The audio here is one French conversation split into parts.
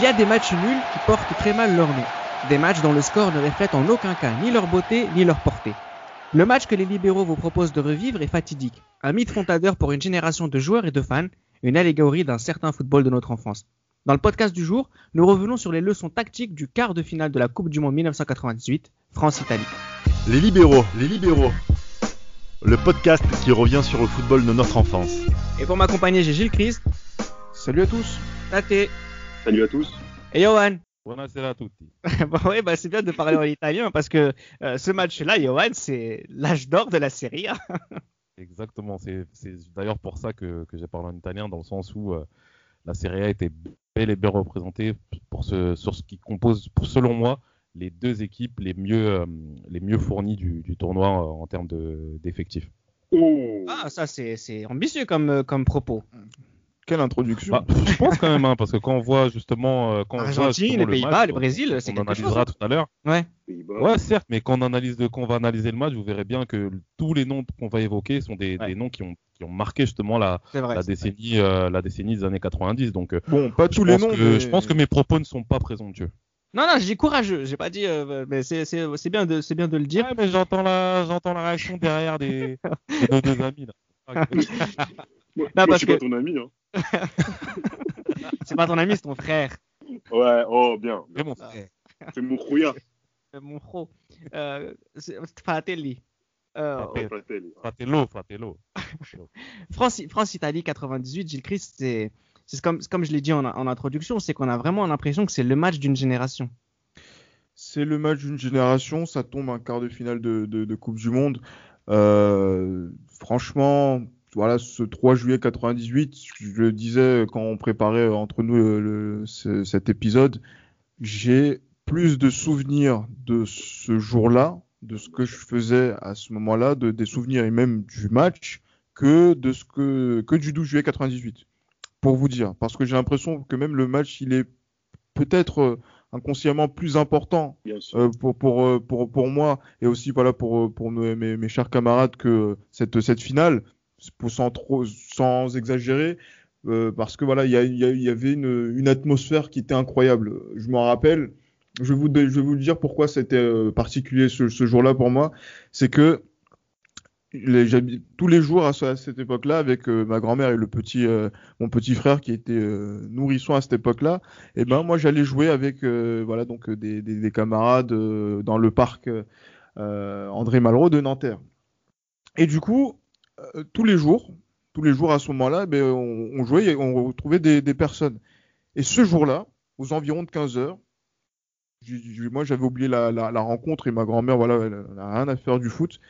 Il y a des matchs nuls qui portent très mal leur nom. Des matchs dont le score ne reflète en aucun cas ni leur beauté ni leur portée. Le match que les libéraux vous proposent de revivre est fatidique. Un mythe fondateur pour une génération de joueurs et de fans, une allégorie d'un certain football de notre enfance. Dans le podcast du jour, nous revenons sur les leçons tactiques du quart de finale de la Coupe du Monde 1998, France-Italie. Les libéraux, les libéraux. Le podcast qui revient sur le football de notre enfance. Et pour m'accompagner, j'ai Gilles Chris, Salut à tous. Tate Salut à tous. et Johan. Buonasera a tutti. bon, ouais, bah, c'est bien de parler en italien parce que euh, ce match-là, Johan, c'est l'âge d'or de la série A. Exactement. C'est d'ailleurs pour ça que, que j'ai parlé en italien, dans le sens où euh, la Serie A était bel et bien représentée pour ce, sur ce qui compose, pour, selon moi, les deux équipes les mieux, euh, les mieux fournies du, du tournoi euh, en termes de- d'effectifs. Oh. Ah, ça, c'est ambitieux comme, comme propos. Quelle introduction. Bah, je pense quand même, hein, parce que quand on voit justement, euh, quand on voit Argentine, justement les le Pays-Bas, match, le Brésil, c'est on analysera chose. tout à l'heure. Ouais. Ouais, certes, mais quand on analyse quand on va analyser le match, vous verrez bien que tous les noms qu'on va évoquer sont des, Ouais. des noms qui ont, qui ont marqué justement la, C'est vrai. la décennie, euh, la décennie des années 90. Donc, euh, Bon, pas je tous les noms. que, mais- je pense que mes propos ne sont pas présomptueux. Non, non, j'ai dit courageux. J'ai pas dit, euh, mais c'est bien, de- c'est bien de le dire. Ouais, mais j'entends la, j'entends la réaction derrière des, de nos deux amis là. Moi, Non, moi, parce je suis pas que- ton ami. Hein. C'est pas ton ami, c'est ton frère. Ouais, oh, bien. Mais bon, Ah. C'est mon rouillard. Euh, Mon pro. Euh, c'est- Fratelli. Euh, Fratelli. Fratello, fratello. France, France-Italie 98, Gilles Christ, c'est c'est comme, comme je l'ai dit en, en introduction, c'est qu'on a vraiment l'impression que c'est le match d'une génération. C'est le match d'une génération, ça tombe un quart de finale de, de- de Coupe du Monde. Euh, franchement, voilà, ce 3 juillet 98, je le disais quand on préparait entre nous le- le- ce- cet épisode, j'ai plus de souvenirs de ce jour-là, de ce que je faisais à ce moment-là, de, des souvenirs et même du match, que de ce que, que du 12 juillet 98. Pour vous dire, parce que j'ai l'impression que même le match, il est peut-être euh, inconsciemment plus important euh, pour, pour, euh, pour, pour moi et aussi voilà, pour, euh, pour mes, mes, chers camarades que cette, cette finale, sans, trop, sans exagérer, euh, parce que voilà, il y, avait une, atmosphère qui était incroyable. Je m'en rappelle, je vais vous, dire pourquoi c'était euh, particulier ce, jour-là pour moi, c'est que tous les jours à, ce- à cette époque-là avec euh, ma grand-mère et le petit, mon petit frère qui était nourrisson à cette époque-là, et ben moi j'allais jouer avec voilà donc des, des, des camarades dans le parc André Malraux de Nanterre. Et du coup, euh, tous les jours, tous les jours à ce moment-là, ben, on, on jouait et on retrouvait des, des personnes. Et ce jour-là, aux environs de 15 heures, moi j'avais oublié la, la, la rencontre et ma grand-mère, voilà, elle n'a rien à faire du foot.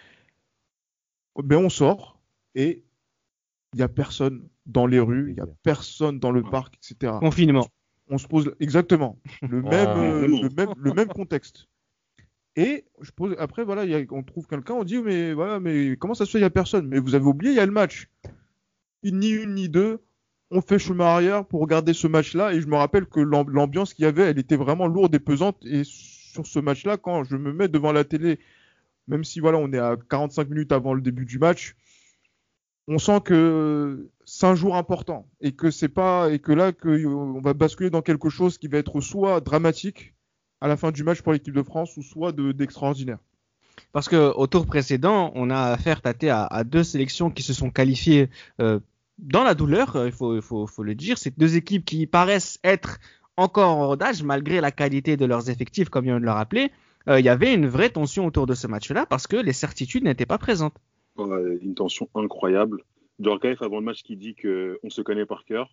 Ben on sort et il n'y a personne dans les rues, il n'y a personne dans le parc, etc Confinement. on se pose exactement le même, euh, le même, le même contexte. Et après, voilà, on trouve quelqu'un, on dit, mais voilà, mais comment ça se fait, il n'y a personne? Mais vous avez oublié, il y a le match. Ni une ni deux, on fait chemin arrière pour regarder ce match-là. Et je me rappelle que l'am- l'ambiance qu'il y avait, elle était vraiment lourde et pesante. Et sur ce match-là, quand je me mets devant la télé, même si voilà, on est à 45 minutes avant le début du match, on sent que c'est un jour important et que c'est pas et que là que on va basculer dans quelque chose qui va être soit dramatique à la fin du match pour l'équipe de France ou soit de- d'extraordinaire. Parce que au tour précédent, on a affaire tâter à, à deux sélections qui se sont qualifiées euh, dans la douleur, euh, il faut, il faut, faut le dire. C'est deux équipes qui paraissent être encore en rodage malgré la qualité de leurs effectifs, comme il vient de le rappeler. Euh, Il y avait une vraie tension autour de ce match-là parce que les certitudes n'étaient pas présentes. Ouais, une tension incroyable. Djorkaeff avant le match qui dit qu'on se connaît par cœur.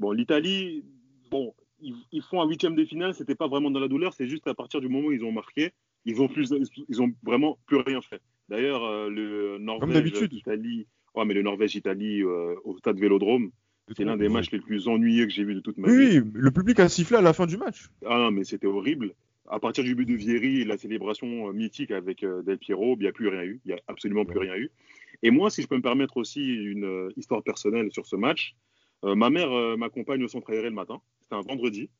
Bon, l'Italie, bon, ils, ils font un huitième de finale, c'était pas vraiment dans la douleur, c'est juste à partir du moment où ils ont marqué, ils ont plus, ils ont vraiment plus rien fait. D'ailleurs, euh, le Norvège. Italie, ouais, mais le Norvège-Italie euh, au stade Vélodrome, c'est l'un des matchs les plus ennuyeux que j'ai vu de toute ma vie. Oui, le public a sifflé à la fin du match. Ah non, mais c'était horrible. À partir du but de Vieri la célébration euh, mythique avec Del Piero, il n'y a plus rien eu. Il n'y a absolument plus rien eu. Et moi, si je peux me permettre aussi une histoire personnelle sur ce match, euh, ma mère euh, m'accompagne au centre aéré le matin. C'était un vendredi.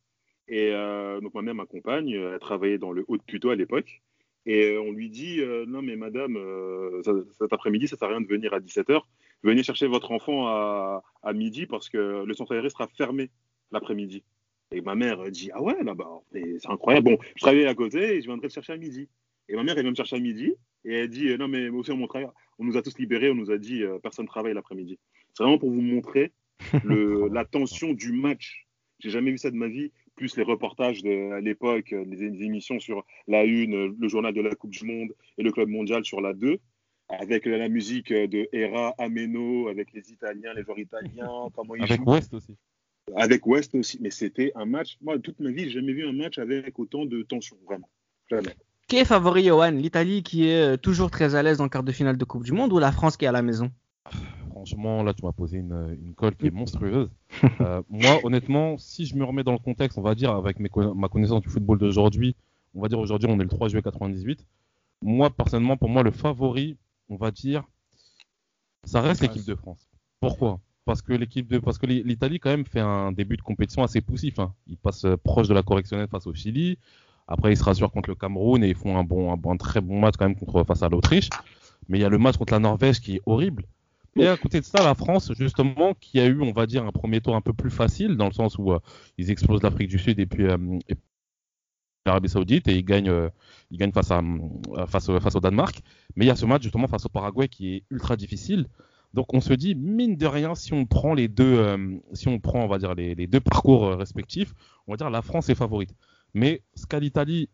Et euh, donc ma mère m'accompagne. euh, Elle travaillait dans le haut de Puteaux à l'époque. Et euh, on lui dit euh, Non, mais madame, euh, ça- cet après-midi, ça ne sert à rien de venir à 17h. Venez chercher votre enfant à, à midi parce que le centre aéré sera fermé l'après-midi. Et ma mère dit Ah ouais, là-bas, c'est incroyable. Bon, je travaillais à côté et je viendrai te chercher à midi. Et ma mère, elle vient me chercher à midi et elle dit Non, mais aussi, on, on nous a tous libérés, on nous a dit euh, Personne ne travaille l'après-midi. C'est vraiment pour vous montrer le, la tension du match. J'ai jamais vu ça de ma vie. Plus les reportages de, à l'époque, les, émissions sur la Une, le journal de la Coupe du Monde et le Club mondial sur la 2 avec la musique de Hera, Ameno, avec les Italiens, les joueurs italiens, comment ils Avec West aussi. Avec West aussi. Mais c'était un match. Moi, toute ma vie, j'ai jamais vu un match avec autant de tension, vraiment. Jamais. Qui est favori, Johan? L'Italie qui est euh, toujours très à l'aise en quart de finale de Coupe du Monde ou la France qui est à la maison? Franchement, là, tu m'as posé une, une, colle qui est monstrueuse. euh, moi, honnêtement, si je me remets dans le contexte, on va dire, avec mes, ma connaissance du football d'aujourd'hui, on va dire aujourd'hui, on est le 3 juillet 98. Moi, personnellement, pour moi, le favori, on va dire, ça reste l'équipe de France. Pourquoi? Parce que l'équipe de, parce que l'Italie quand même fait un début de compétition assez poussif. Hein. Ils passent euh, proche de la correctionnelle face au Chili. Après, ils se rassurent contre le Cameroun et ils font un bon, un, un très bon match quand même contre face à l'Autriche. Mais il y a le match contre la Norvège qui est horrible. Et à côté de ça, la France, justement, qui a eu, on va dire, un premier tour un peu plus facile, dans le sens où euh, ils explosent l'Afrique du Sud et puis, euh, et l'Arabie Saoudite et ils gagnent, euh, ils gagnent face, à, face, face au Danemark. Mais il y a ce match justement face au Paraguay qui est ultra difficile. Donc on se dit mine de rien si on prend les deux, euh, si on prend on va dire les, les deux parcours respectifs, on va dire la France est favorite. Mais ce qu'a l'Italie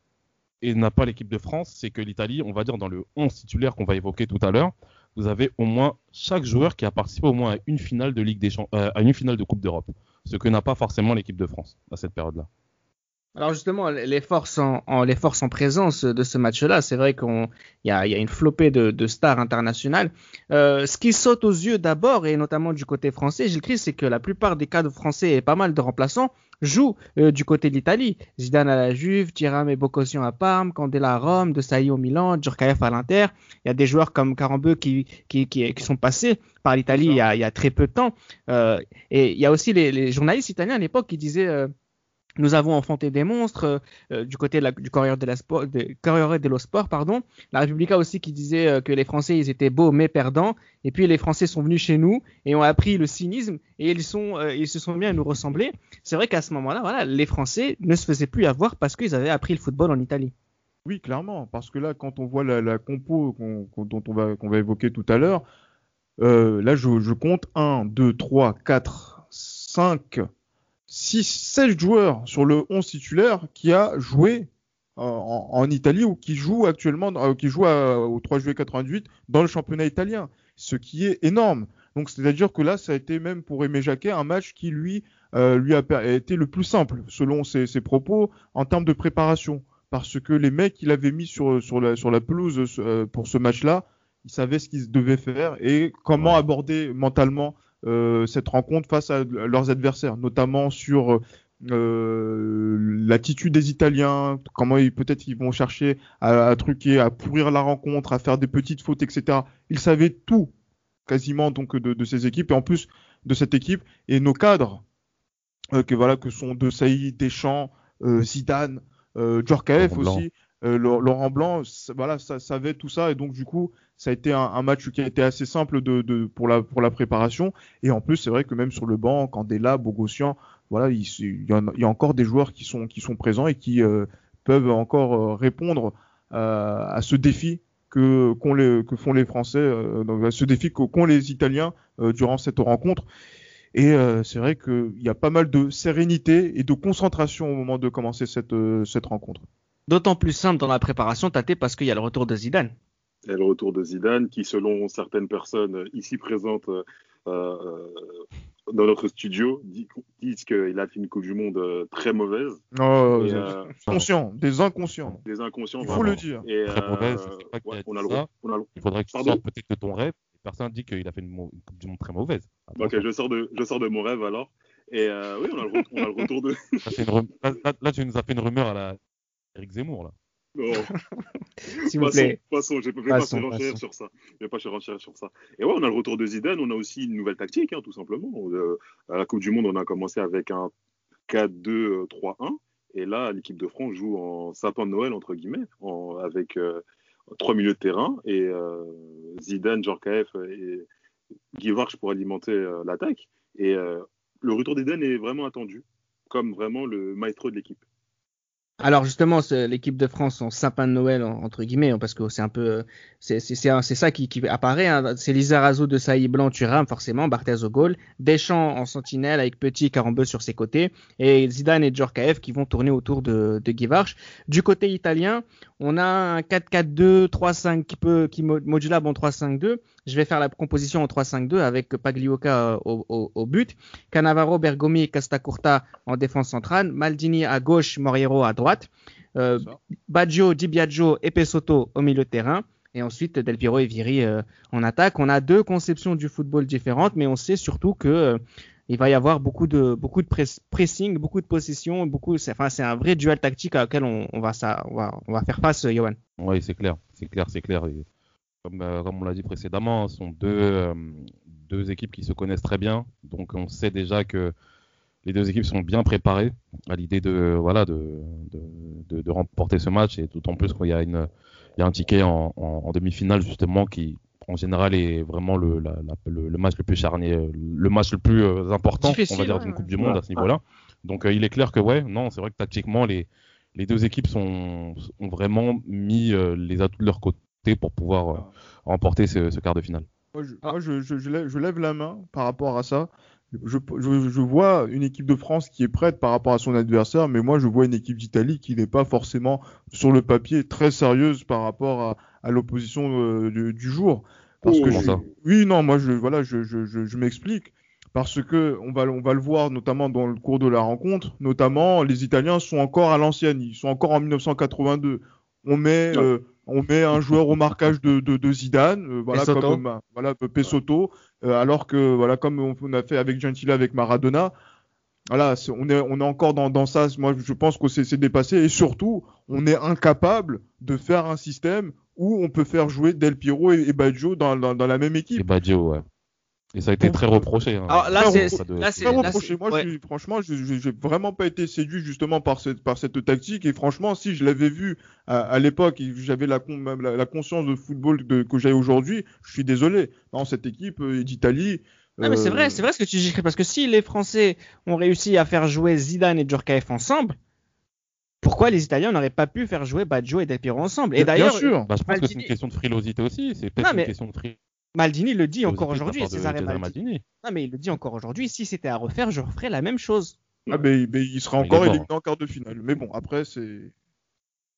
et n'a pas l'équipe de France, c'est que l'Italie, on va dire dans le 11 titulaire qu'on va évoquer tout à l'heure, vous avez au moins chaque joueur qui a participé au moins à une finale de Ligue des euh, à une finale de Coupe d'Europe, ce que n'a pas forcément l'équipe de France à cette période-là. Alors justement, les forces en, en, les forces en présence de ce match-là, c'est vrai qu'il y a, y a, une flopée de, de stars internationales. Euh, ce qui saute aux yeux d'abord, et notamment du côté français, Gilles Christ, c'est que la plupart des cadres français et pas mal de remplaçants jouent euh, du côté de l'Italie. Zidane à la Juve, Thuram et Boccosian à Parme, Candela à Rome, De Sailly au Milan, Djurkaeff à l'Inter. Il y a des joueurs comme Carambeu qui, qui, qui, qui sont passés par l'Italie il, il, y a très peu de temps. Euh, et il y a aussi les, les journalistes italiens à l'époque qui disaient euh, nous avons enfanté des monstres euh, du côté de la, du Corriere dello Sport, de, Corriere Sport, pardon. La Repubblica aussi qui disait euh, que les Français ils étaient beaux mais perdants. Et puis les Français sont venus chez nous et ont appris le cynisme et ils sont euh, ils se sont mis à nous ressembler. C'est vrai qu'à ce moment-là, voilà, les Français ne se faisaient plus avoir parce qu'ils avaient appris le football en Italie. Oui, clairement, parce que là, quand on voit la, compo dont on va qu'on va évoquer tout à l'heure, là je compte 1, 2, 3, 4, 5 6, 16 joueurs sur le 11 titulaire qui a joué en, en Italie ou qui joue actuellement, euh, qui joue à, au 3 juillet 88 dans le championnat italien, ce qui est énorme. Donc c'est-à-dire que là, ça a été même pour Aimé Jacquet un match qui lui euh, lui a, a, été le plus simple selon ses, ses, propos en termes de préparation, parce que les mecs qu'il avait mis sur sur la sur la pelouse euh, pour ce match-là, ils savaient ce qu'ils devaient faire et comment aborder mentalement euh, cette rencontre face à leurs adversaires, notamment sur euh, l'attitude des Italiens, comment ils peut-être ils vont chercher à, à, truquer, à pourrir la rencontre, à faire des petites fautes, etc. Ils savaient tout quasiment donc de, de ces équipes et en plus de cette équipe et nos cadres euh, que voilà que sont De Sailly, Deschamps, euh, Zidane, euh, Djorkaeff aussi. Euh, Laurent Blanc, voilà, ça savait tout ça et donc du coup, ça a été un, match qui a été assez simple pour la préparation et en plus c'est vrai que même sur le banc, Candela, Bogossian, voilà, il, y a, il, y a, encore des joueurs qui sont présents et qui euh, peuvent encore euh, répondre à ce défi que les font les Français, à ce défi qu'ont les Italiens durant cette rencontre. Et c'est vrai qu'il y a pas mal de sérénité et de concentration au moment de commencer cette rencontre. D'autant plus simple dans la préparation, Tate, parce qu'il y a le retour de Zidane. Il y a le retour de Zidane, qui, selon certaines personnes ici présentes euh, dans notre studio, disent qu'il a fait une Coupe du Monde très mauvaise. Oh, et, euh, conscient, des inconscients. Des inconscients, il faut le dire. Et, très mauvaise, euh, ouais, on a le droit. On a le... Il faudrait que tu sortes peut-être de ton rêve. Personne dit qu'il a fait une, une, Coupe du Monde très mauvaise. Ok, je sors, de, je sors de mon rêve alors. Et euh, oui, on a, le, on a le retour de. là, là, là, tu nous as fait une rumeur à la Eric Zemmour, là. Non. S'il vous plaît. Passons, je ne vais pas surenchérir sur ça. Je vais pas surenchérir sur ça. Et ouais, on a le retour de Zidane, on a aussi une nouvelle tactique, hein, tout simplement. Euh, à la Coupe du Monde, on a commencé avec un 4-2-3-1. Et là, l'équipe de France joue en sapin de Noël, entre guillemets, en, avec euh, trois milieux de terrain. Et euh, Zidane, Djorkaeff et Guivarch pour alimenter euh, l'attaque. Et euh, le retour d'Eden est vraiment attendu comme vraiment le maestro de l'équipe. Alors justement, l'équipe de France, son sapin de Noël en- entre guillemets, hein, parce que c'est un peu, euh, c'est ça qui, apparaît. hein. C'est Lizarazu de Saï Blanc, Thuram forcément, Barthez au goal, Deschamps en sentinelle avec Petit, Carambeu sur ses côtés, et Zidane et Djorkaeff qui vont tourner autour de, de. Du côté italien, on a un 4-4-2, 3-5 qui peut, qui mo- modulable en 3-5-2. Je vais faire la composition en 3-5-2 avec Pagliuca euh, au, but, Cannavaro, Bergomi et Castacurta en défense centrale, Maldini à gauche, Moriero à droite, euh. Baggio, Di Biagio et Pesotto au milieu de terrain. Et ensuite, Del Piero et Viri euh, en attaque. On a deux conceptions du football différentes, mais on sait surtout que euh, il va y avoir beaucoup de beaucoup de press- pressing, beaucoup de possession, beaucoup. c'est- Enfin, un vrai duel tactique auquel on, on va ça, on va, on va faire face, Johan. Oui, c'est clair, c'est clair, c'est clair. Et comme, comme on l'a dit précédemment, ce sont deux, deux équipes qui se connaissent très bien. Donc on sait déjà que les deux équipes sont bien préparées à l'idée de, voilà, de, de, de- de remporter ce match. Et d'autant plus qu'il y, a une- il y a un ticket en, en- en demi-finale justement qui en général est vraiment le, la- la- le, le match le plus charnier, le match le plus euh, important, Difficile, on va dire, d'une ouais. Coupe du Monde à ce niveau-là. Donc euh, il est clair que ouais, non, c'est vrai que tactiquement les, les deux équipes sont, ont vraiment mis euh, les atouts de leur côté pour pouvoir euh, remporter ce, ce quart de finale. Moi, je, moi, je- je- je lève, je lève la main par rapport à ça. Je, je- je vois une équipe de France qui est prête par rapport à son adversaire, mais moi je vois une équipe d'Italie qui n'est pas forcément sur le papier très sérieuse par rapport à, à l'opposition euh, du, du jour. Parce Oh, que comment je- oui, non, moi je voilà, je, je, m'explique. Parce que on va, on va le voir notamment dans le cours de la rencontre, notamment les Italiens sont encore à l'ancienne, ils sont encore en 1982. On met, euh, on met un joueur au marquage de, de, de Zidane, euh, voilà Pesotto. comme euh, voilà Pesotto, euh, alors que voilà comme on, on a fait avec Gentile avec Maradona, voilà, on est on est encore dans, dans ça. Moi, je pense que c'est c'est dépassé et surtout, on est incapable de faire un système où on peut faire jouer Del Piero et, et Baggio dans, dans, dans la même Et équipe. Baggio, ouais. Et ça a été très reproché. hein. Alors là, c'est- là, reproché. Moi, ouais. je suis- franchement, je j'ai vraiment pas été séduit justement par cette, par cette tactique. Et franchement, si je l'avais vu à, à l'époque j'avais la, con- la, la conscience de football de- que j'ai aujourd'hui, je suis désolé. Non, cette équipe euh, d'Italie. Non, mais c'est euh, vrai, c'est vrai ce que tu dis, parce que si les Français ont réussi à faire jouer Zidane et Djorkaeff ensemble, pourquoi les Italiens n'auraient pas pu faire jouer Baggio et Del Piero ensemble? Et Bien d'ailleurs, sûr. Bah, je pense que c'est une question de frilosité aussi. C'est peut-être Non, une mais question de frilosité Maldini le dit encore de aujourd'hui, de Cesare Maldini. Maldini. Non, mais il le dit encore aujourd'hui, si c'était à refaire, je referais la même chose. Ah, mais, mais il sera encore éliminé en quart de finale. Mais bon, après, c'est.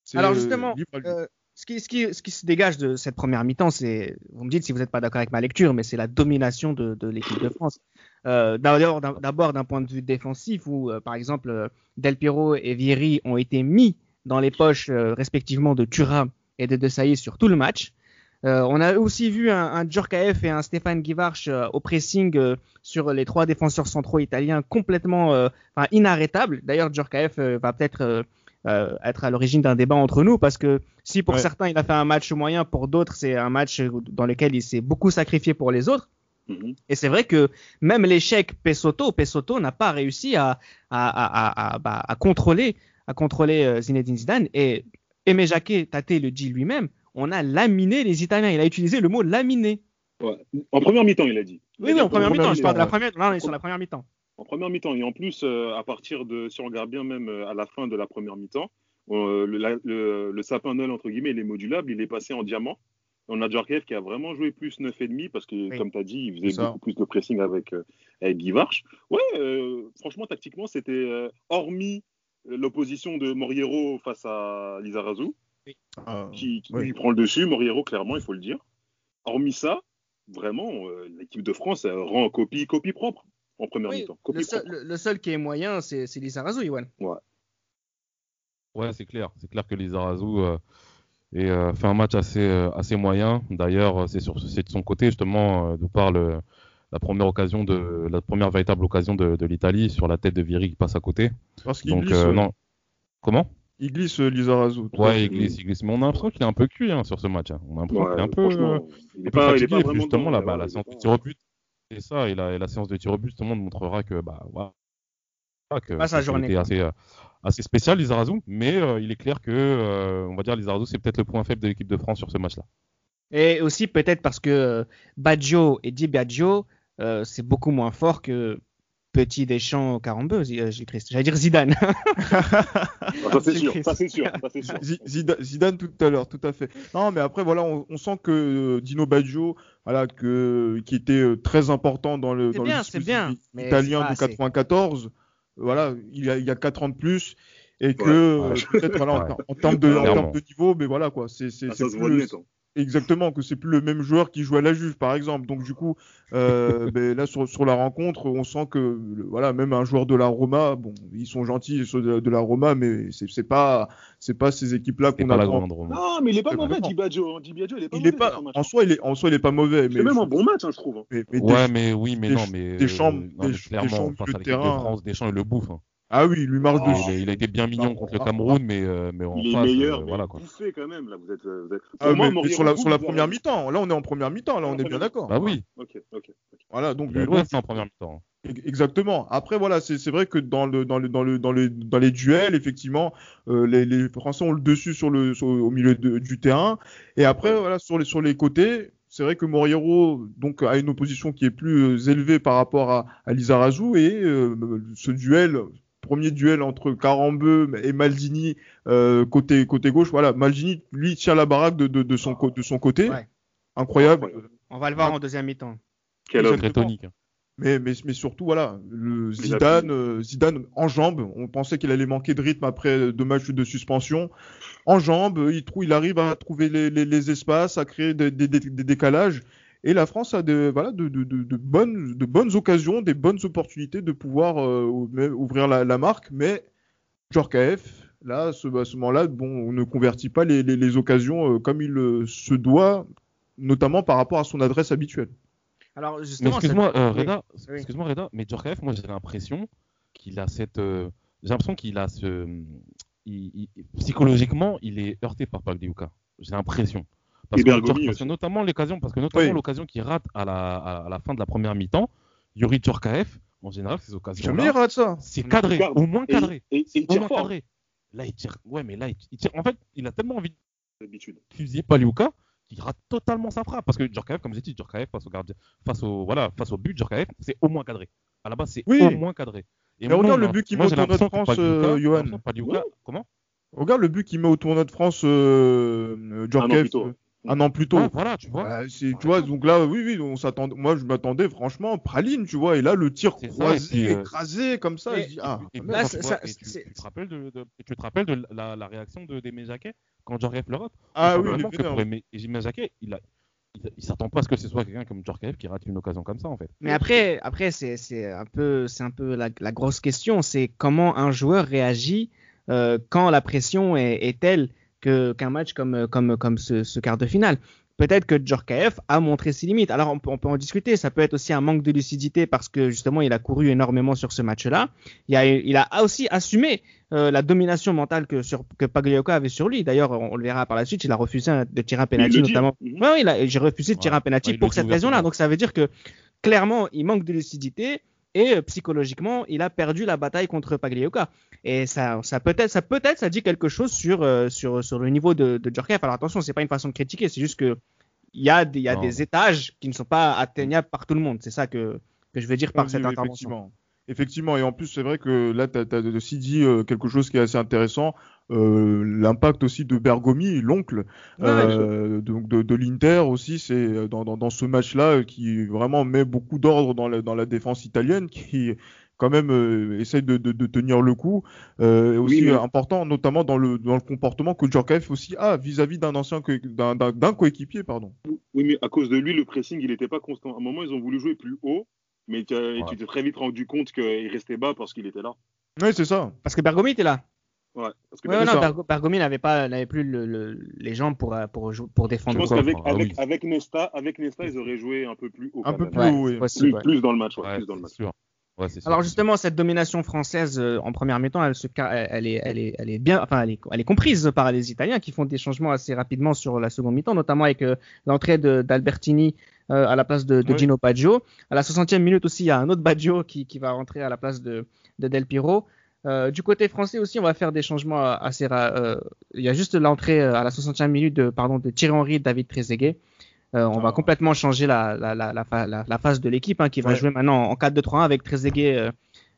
c'est, Alors justement, euh, ce, qui, ce, qui, ce qui se dégage de cette première mi-temps, c'est, vous me dites si vous n'êtes pas d'accord avec ma lecture, mais c'est la domination de, de l'équipe de France. Euh, D'abord, d'un- point de vue défensif, où euh, par exemple Del Piero et Vieri ont été mis dans les poches euh, respectivement de Thuram et de Desailly sur tout le match. Euh, on a aussi vu un, un Djorkaeff et un Stéphane Guivarch euh, au pressing euh, sur les trois défenseurs centraux italiens complètement enfin, inarrêtables. D'ailleurs, Djorkaeff va peut-être euh, être à l'origine d'un débat entre nous parce que si pour Ouais. certains il a fait un match moyen, pour d'autres c'est un match dans lequel il s'est beaucoup sacrifié pour les autres. Mhm. Et c'est vrai que même l'échec Pesotto, Pesotto n'a pas réussi à, à, à, à, bah, à contrôler, à contrôler Zinedine Zidane. Et Aimé Jacquet, Tate le dit lui-même, on a laminé les Italiens. Il a utilisé le mot laminé. Ouais. En première mi-temps, il a dit. Oui, oui, en première mi-temps. Je parle de la première. Non, on est sur la première mi-temps. En première mi-temps. Et en plus, euh, à partir de, si on regarde bien même euh, à la fin de la première mi-temps, euh, le, la- le, le sapin Noël, entre guillemets, il est modulable, il est passé en diamant. On a Djorkaeff qui a vraiment joué plus 9,5 parce que, Oui. comme tu as dit, il faisait ça. beaucoup plus de pressing avec, avec Guy Varche. Ouais, franchement, tactiquement, c'était hormis l'opposition de Moriero face à Lizarazu, Ah, qui, qui ouais. lui prend le dessus, Moriero, clairement, il faut le dire. Hormis ça, vraiment, euh, l'équipe de France elle rend copie, copie propre en première Oui, mi-temps. le, seul, le- le qui est moyen, c'est Lizarazu, Iwan. Ouais, c'est clair. C'est clair que Lizarazu euh, euh, fait un match assez, euh, assez moyen. D'ailleurs, euh, c'est de son côté justement euh, d'où parle euh, la première occasion de la première véritable occasion de, de l'Italie sur la tête de Vieri qui passe à côté. Parce qu'il glisse, euh, euh, non. Comment? Il glisse euh, Lizarazu. Ouais, il glisse, il glisse. Mais on a l'impression qu'il est un peu cuit hein, sur ce match. hein. On a l'impression qu'il est un peu, euh, il pas, il est fatigué. pas Et puis vraiment justement, là, ouais, bah, la séance de tir au but, c'est ça. Et la, et la séance de tir au but, justement, montrera que, bah, voilà, que Pas sa que journée, assez, euh, assez spécial, Lizarazu. Mais euh, il est clair que, euh, on va dire, Lizarazu, c'est peut-être le point faible de l'équipe de France sur ce match-là. Et aussi peut-être parce que euh, Baggio et Di euh, c'est beaucoup moins fort que petit Deschamps Carambeu, euh, j'ai Christ. J'allais dire Zidane. Ah, ça c'est sûr, ça c'est sûr, ça c'est sûr. Zi- Zida- Zidane tout à l'heure, tout à fait. Non, mais après voilà, on, on sent que euh, Dino Baggio, voilà, que qui était euh, très important dans le C'est dans bien, le c'est dispositif bien, mais italien de assez. 94. Voilà, il y a il y a quatre ans de plus et que Ouais, ouais. peut-être voilà en, Ouais. en termes de en Clairement. termes de niveau, mais voilà quoi, c'est c'est Exactement, que c'est plus le même joueur qui joue à la Juve, par exemple. Donc du coup, euh, ben, là sur, sur la rencontre, on sent que voilà, même un joueur de la Roma, bon, ils sont gentils ceux de, de la Roma, mais c'est c'est pas c'est pas ces équipes-là qu'on Rome. Non, mais il est pas mauvais, hein. Di Baggio, il est pas Il mauvais. pas en soi, il est en soi, il est pas mauvais, C'est mais même un bon match, hein, je trouve. hein. mais, mais Ouais, Desch- mais oui, mais non, mais Deschamps- euh, non, mais Desch- clairement, Deschamps, face le à l'équipe de terrain. France, Deschamps il le bouffe. hein. Ah oui, il lui marche Oh. dessus. Il, a été bien mignon contre le Ah, Cameroun, mais euh, mais en Il est face, meilleur, euh, mais voilà quoi. bouffé quand même. Là, vous êtes, vous êtes... Ah, Pour moi, mais, mais Moriero sur la sur première mi-temps, là on est en première mi-temps, là on est bien d'accord. Bah oui, Ok, ok. ok. Voilà, donc, le c'est en première mi-temps. Exactement. Après, voilà, c'est c'est vrai que dans le dans le dans le dans le dans les duels, effectivement, euh, les, les Français ont le dessus sur le sur- au milieu de- du terrain. Et après, voilà, sur les sur les côtés, c'est vrai que Moriero donc a une opposition qui est plus euh, élevée par rapport à, à Lizarazu et euh, ce duel. Premier duel entre Carambeu et Maldini euh, côté côté gauche. Voilà, Maldini lui tient la baraque de, de, de son co- de son côté. Ouais. Incroyable. On va le voir en deuxième mi-temps. Quel homme. Tonique. hein. Mais, mais, mais surtout, voilà, le Zidane, euh, Zidane en jambes. On pensait qu'il allait manquer de rythme après deux matchs de suspension. En jambes, il, trouve, il arrive à trouver les, les, les espaces, à créer des, des, des- des décalages. Et la France a de, voilà, de, de, de, de bonnes, de bonnes occasions, des bonnes opportunités de pouvoir euh, ouvrir la, la marque. Mais Djorkaeff, là, à ce, à ce moment-là, bon, on ne convertit pas les, les, les occasions euh, comme il euh, se doit, notamment par rapport à son adresse habituelle. Alors excuse-moi, euh. Reda, oui. excuse-moi Reda, mais Djorkaeff, moi j'ai l'impression qu'il a cette, euh, j'ai l'impression qu'il a ce, il- il- psychologiquement, il est heurté par Pagliuca. J'ai l'impression. Parce Et que, parce notamment l'occasion, parce que notamment Oui. l'occasion qu'il rate à la, à, à la fin de la première mi-temps, Yuri Djorkaeff, en général, ces Jamais il occasions-là, rate ça. c'est cadré, Regarde, au moins cadré, et, et C'est il au tire moins fort, cadré. Là, il tire, ouais, mais là, il, tire. En fait, il a tellement envie d'habitude. de fusiller Pagliuca qu'il rate totalement sa frappe. Parce que Djorkaeff, comme j'ai dit, Djorkaeff face au gardien, face au, voilà, face au but, Djorkaeff, c'est au moins cadré. À la base, c'est Oui. au moins cadré. Et Mais moi, regarde le but qu'il moi, met au tournoi de France, euh, Johan. Ouais. comment? Regarde le but qu'il met au tournoi de France, euh, euh, Djorkaeff, euh, un an plus tôt. Ouais, Voilà, tu vois. C'est, tu vois, donc là, oui, oui, on s'attendait, moi, je m'attendais franchement praline, tu vois, et là, le tir ça, croisé, euh, écré comme ça, et- je dis, ah, Et, là, tu vois- ça- et tu, c'est- tu te rappelles de, de- et tu te rappelles de la, la réaction de Jacquet quand Djorkaeff le rate? Ah oui, sent il a il, il s'attend pas à ce que ce soit quelqu'un comme Djorkaeff qui rate une occasion comme ça en fait. Mais après, après c'est c'est un peu, c'est un peu la, la grosse question, c'est comment un joueur réagit euh, quand la pression est, est telle que qu'un match comme comme comme ce, ce quart de finale. Peut-être que Djorkaeff a montré ses limites. Alors on peut, on peut en discuter. Ça peut être aussi un manque de lucidité parce que justement il a couru énormément sur ce match-là. Il a, il a aussi assumé euh, la domination mentale que sur que avait sur lui. D'ailleurs, on, on le verra par la suite. Il a refusé de tirer un penalty notamment. mhm. Ouais, a- j'ai refusé de tirer Ouais. un penalty Ouais, pour cette raison-là. Donc ça veut dire que clairement, il manque de lucidité et euh, psychologiquement, il a perdu la bataille contre Pagliuca. Et ça, ça peut-être, ça peut-être, ça dit quelque chose sur euh, sur sur le niveau de, de Djorkaeff. Alors attention, c'est pas une façon de critiquer, c'est juste que il y a des, il y a des étages qui ne sont pas atteignables par tout le monde. C'est ça que que je veux dire par Oui, cette oui, intervention. Effectivement. Et en plus, c'est vrai que là, tu as, aussi dit euh, quelque chose qui est assez intéressant, euh, l'impact aussi de Bergomi, l'oncle Ouais, euh, donc de, de l'Inter aussi, c'est dans, dans, dans ce match-là qui vraiment met beaucoup d'ordre dans la, dans la défense italienne, qui quand même essaye de, de, de tenir le coup. Euh, aussi mais- important, notamment dans le, dans le comportement que Djorkaeff aussi a vis-à-vis d'un ancien d'un coéquipier, pardon. Oui, mais à cause de lui, le pressing, il n'était pas constant. À un moment, ils ont voulu jouer plus haut, mais tu Ouais. t'es très vite rendu compte qu'il restait bas parce qu'il était là. Oui, c'est ça. Parce que Bergomi était là. Ouais. Parce que Ouais, c'est non, Bergomi n'avait pas, n'avait plus le, le- les jambes pour euh, pour pour je défendre. pense D'accord. qu'avec Ah avec, oui. avec Nesta, avec Nesta, ils auraient joué un peu plus haut. Un peu plus Ouais, haut, oui. possible, Plus, ouais. plus dans le match. ouais, Ouais, plus dans le match. sûr. Ouais. Alors justement, cette domination française euh, en première mi-temps, elle, se, elle, est, elle, est, elle est bien, enfin, elle est, elle est comprise par les Italiens qui font des changements assez rapidement sur la seconde mi-temps, notamment avec euh, l'entrée d'Albertini euh, à la place de. Gino Baggio. À la 60e minute aussi, il y a un autre Baggio qui, qui va rentrer à la place de, de Del Piro. Euh, du côté français aussi, on va faire des changements assez. Euh, il y a juste l'entrée à la 60e minute de, pardon, de Thierry Henry et David Trezeguet. Euh, on va complètement changer la, la, la, la, fa- la- la phase de l'équipe hein, qui va Ouais. jouer maintenant en 4-2-3-1 avec Trezeguet euh,